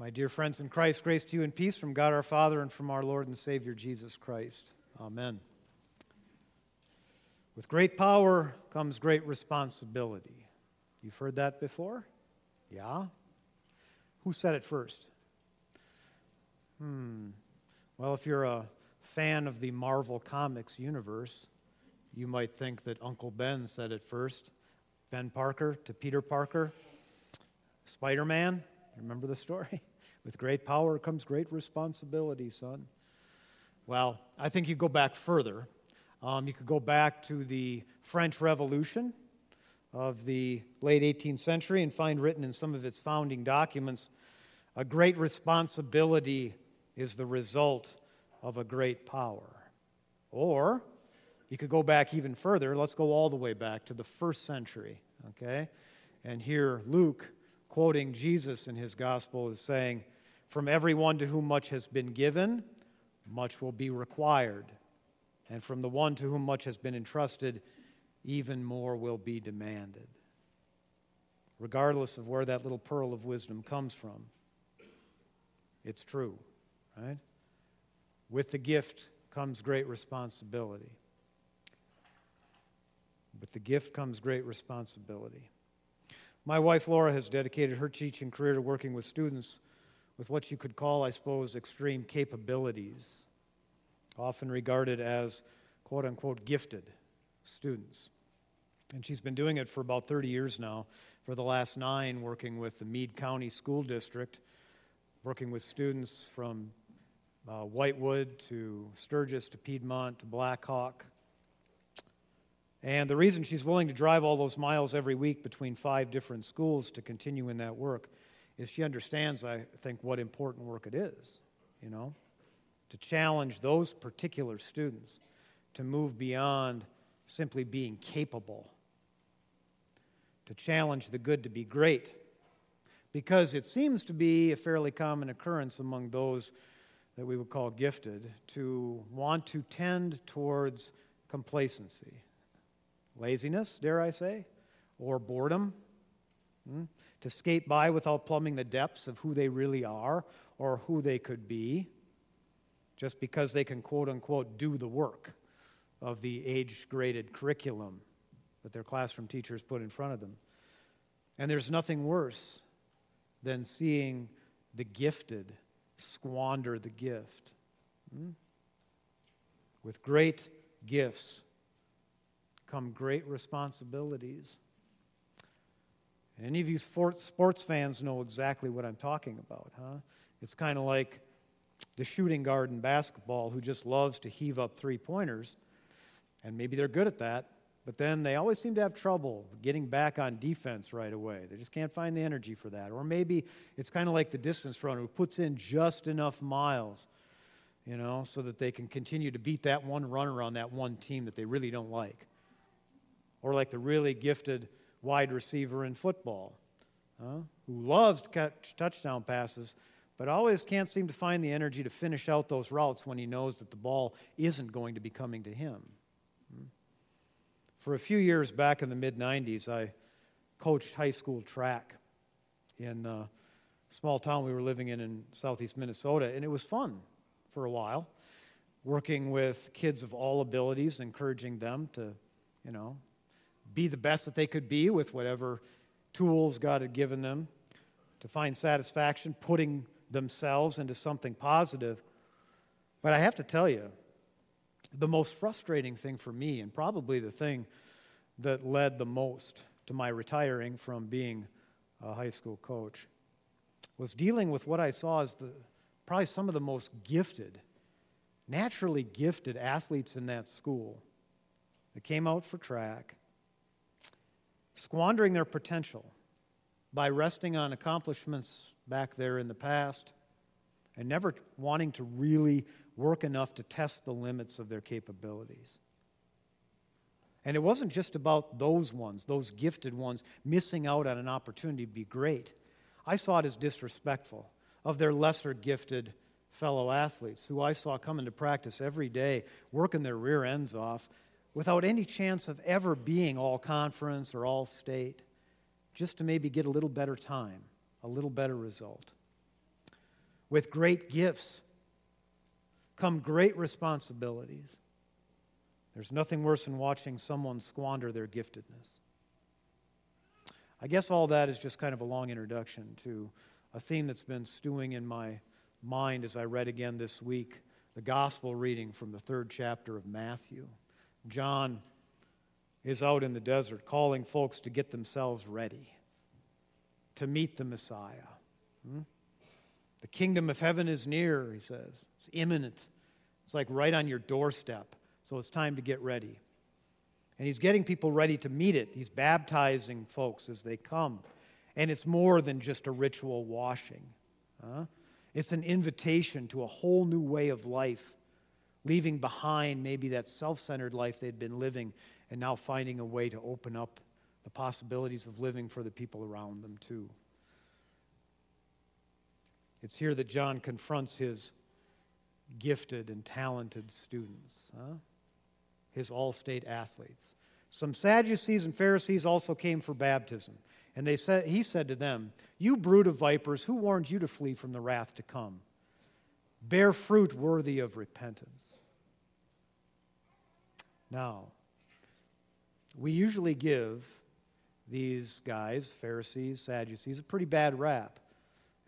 My dear friends in Christ, grace to you and peace from God our Father and from our Lord and Savior Jesus Christ. Amen. With great power comes great responsibility. You've heard that before? Yeah? Who said it first? Hmm. Well, if you're a fan of the Marvel Comics universe, you might think that Uncle Ben said it first. Ben Parker to Peter Parker. Spider Man, remember the story? With great power comes great responsibility, son. Well, I think you go back further. Um, you could go back to the French Revolution of the late 18th century and find written in some of its founding documents a great responsibility is the result of a great power. Or you could go back even further. Let's go all the way back to the first century, okay? And here Luke, quoting Jesus in his gospel, is saying, From everyone to whom much has been given, much will be required. And from the one to whom much has been entrusted, even more will be demanded. Regardless of where that little pearl of wisdom comes from, it's true, right? With the gift comes great responsibility. With the gift comes great responsibility. My wife Laura has dedicated her teaching career to working with students with what you could call, I suppose, extreme capabilities, often regarded as quote unquote gifted students. And she's been doing it for about 30 years now, for the last nine, working with the Meade County School District, working with students from uh, Whitewood to Sturgis to Piedmont to Blackhawk. And the reason she's willing to drive all those miles every week between five different schools to continue in that work is she understands, I think, what important work it is, you know, to challenge those particular students to move beyond simply being capable, to challenge the good to be great. Because it seems to be a fairly common occurrence among those that we would call gifted to want to tend towards complacency, laziness, dare I say, or boredom, hmm? to skate by without plumbing the depths of who they really are or who they could be, just because they can quote unquote do the work of the age graded curriculum that their classroom teachers put in front of them. And there's nothing worse than seeing the gifted squander the gift. Hmm? With great gifts come great responsibilities. And any of you sports, sports fans know exactly what I'm talking about, huh? It's kind of like the shooting guard in basketball who just loves to heave up three pointers, and maybe they're good at that, but then they always seem to have trouble getting back on defense right away. They just can't find the energy for that. Or maybe it's kind of like the distance runner who puts in just enough miles, you know, so that they can continue to beat that one runner on that one team that they really don't like. Or like the really gifted wide receiver in football who loves to catch touchdown passes, but always can't seem to find the energy to finish out those routes when he knows that the ball isn't going to be coming to him. Hmm. For a few years back in the mid 90s, I coached high school track in a small town we were living in in southeast Minnesota, and it was fun for a while, working with kids of all abilities, encouraging them to, you know, be the best that they could be with whatever tools God had given them, to find satisfaction, putting themselves into something positive. But I have to tell you, the most frustrating thing for me, and probably the thing that led the most to my retiring from being a high school coach, was dealing with what I saw as the, probably some of the most gifted, naturally gifted athletes in that school that came out for track, squandering their potential by resting on accomplishments back there in the past and never wanting to really work enough to test the limits of their capabilities. And it wasn't just about those ones, those gifted ones, missing out on an opportunity to be great. I saw it as disrespectful of their lesser gifted fellow athletes who I saw come into practice every day, working their rear ends off without any chance of ever being all conference or all state, just to maybe get a little better time, a little better result. With great gifts come great responsibilities. There's nothing worse than watching someone squander their giftedness. I guess all that is just kind of a long introduction to a theme that's been stewing in my mind as I read again this week the gospel reading from the third chapter of Matthew. John is out in the desert calling folks to get themselves ready to meet the Messiah. Hmm? The kingdom of heaven is near, he says. It's imminent. It's like right on your doorstep. So it's time to get ready. And he's getting people ready to meet it. He's baptizing folks as they come. And it's more than just a ritual washing. Huh? It's an invitation to a whole new way of life, leaving behind maybe that self centered life they'd been living and now finding a way to open up the possibilities of living for the people around them, too. It's here that John confronts his gifted and talented students, huh? his all state athletes. Some Sadducees and Pharisees also came for baptism. And they said, he said to them, You brood of vipers, who warned you to flee from the wrath to come? Bear fruit worthy of repentance. Now, we usually give these guys, Pharisees, Sadducees, a pretty bad rap.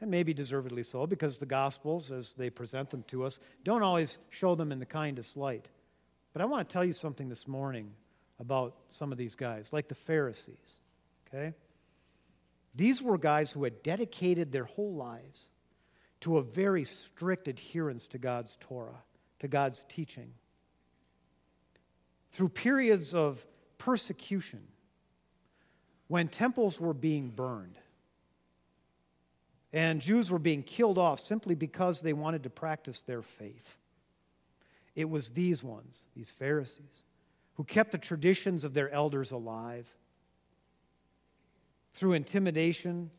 And maybe deservedly so, because the Gospels, as they present them to us, don't always show them in the kindest light. But I want to tell you something this morning about some of these guys, like the Pharisees. Okay? These were guys who had dedicated their whole lives to a very strict adherence to God's Torah, to God's teaching. Through periods of persecution, when temples were being burned, and Jews were being killed off simply because they wanted to practice their faith. It was these ones, these Pharisees, who kept the traditions of their elders alive through intimidation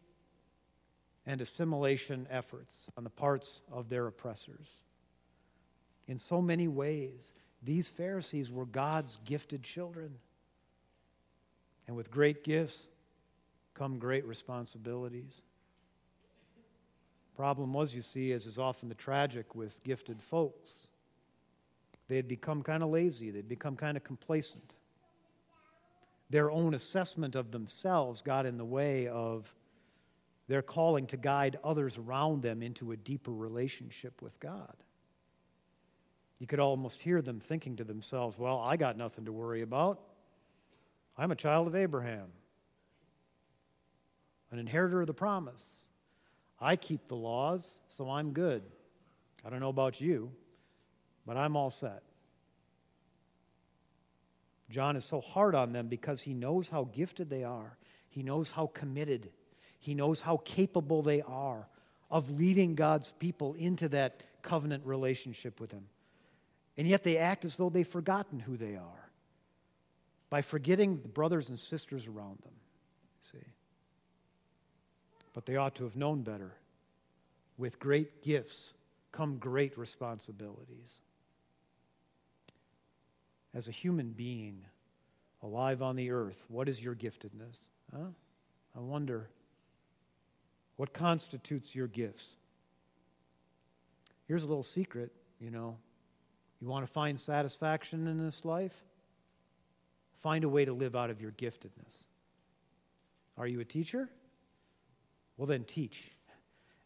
and assimilation efforts on the parts of their oppressors. In so many ways, these Pharisees were God's gifted children. And with great gifts come great responsibilities. Problem was, you see, as is often the tragic with gifted folks, they had become kind of lazy, they'd become kind of complacent their own assessment of themselves got in the way of their calling to guide others around them into a deeper relationship with God. You could almost hear them thinking to themselves, Well, I got nothing to worry about. I'm a child of Abraham, an inheritor of the promise. I keep the laws, so I'm good. I don't know about you, but I'm all set. John is so hard on them because he knows how gifted they are. He knows how committed. He knows how capable they are of leading God's people into that covenant relationship with Him. And yet they act as though they've forgotten who they are by forgetting the brothers and sisters around them. See? But they ought to have known better. With great gifts come great responsibilities as a human being alive on the earth, what is your giftedness? Huh? I wonder what constitutes your gifts. Here's a little secret, you know. You want to find satisfaction in this life? Find a way to live out of your giftedness. Are you a teacher? Well, then teach.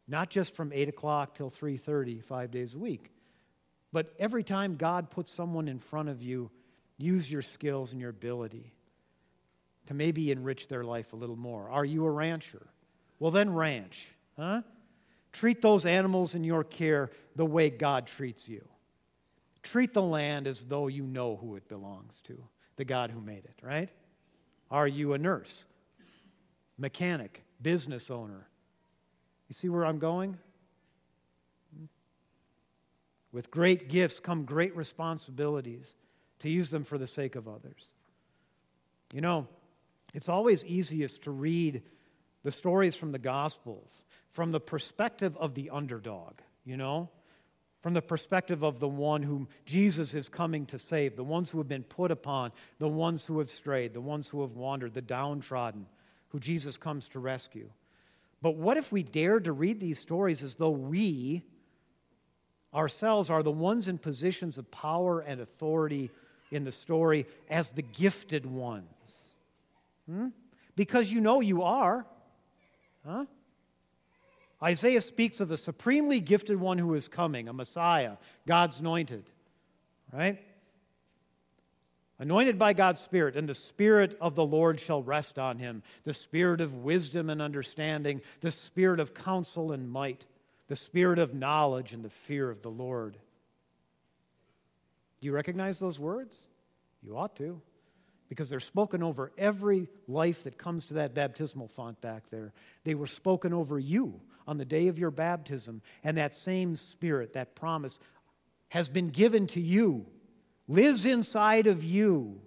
Not just from 8 o'clock till 3.30, five days a week. But every time God puts someone in front of you Use your skills and your ability to maybe enrich their life a little more. Are you a rancher? Well, then ranch, huh? Treat those animals in your care the way God treats you. Treat the land as though you know who it belongs to, the God who made it, right? Are you a nurse, mechanic, business owner? You see where I'm going? With great gifts come great responsibilities to use them for the sake of others. You know, it's always easiest to read the stories from the Gospels from the perspective of the underdog, you know? From the perspective of the one whom Jesus is coming to save, the ones who have been put upon, the ones who have strayed, the ones who have wandered, the downtrodden, who Jesus comes to rescue. But what if we dared to read these stories as though we ourselves are the ones in positions of power and authority in the story as the gifted ones? Hmm? Because you know you are. Huh? Isaiah speaks of the supremely gifted one who is coming, a Messiah, God's anointed, right? Anointed by God's Spirit, and the Spirit of the Lord shall rest on him the Spirit of wisdom and understanding, the Spirit of counsel and might, the Spirit of knowledge and the fear of the Lord. Do you recognize those words? You ought to because they're spoken over every life that comes to that baptismal font back there. They were spoken over you on the day of your baptism, and that same spirit, that promise, has been given to you, lives inside of you.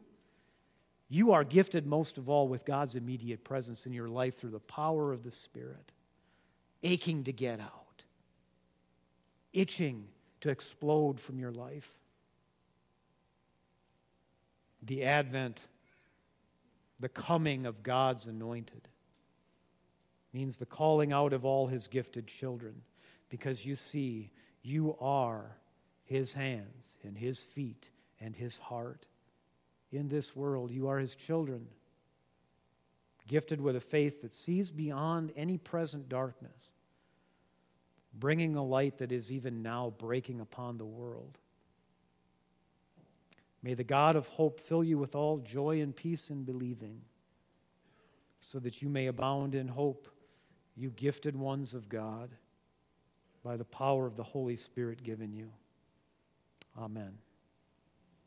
You are gifted most of all with God's immediate presence in your life through the power of the Spirit, aching to get out, itching to explode from your life. The advent the coming of God's anointed. Means the calling out of all his gifted children. Because you see, you are his hands and his feet and his heart. In this world, you are his children, gifted with a faith that sees beyond any present darkness, bringing a light that is even now breaking upon the world. May the God of hope fill you with all joy and peace in believing, so that you may abound in hope, you gifted ones of God, by the power of the Holy Spirit given you. Amen.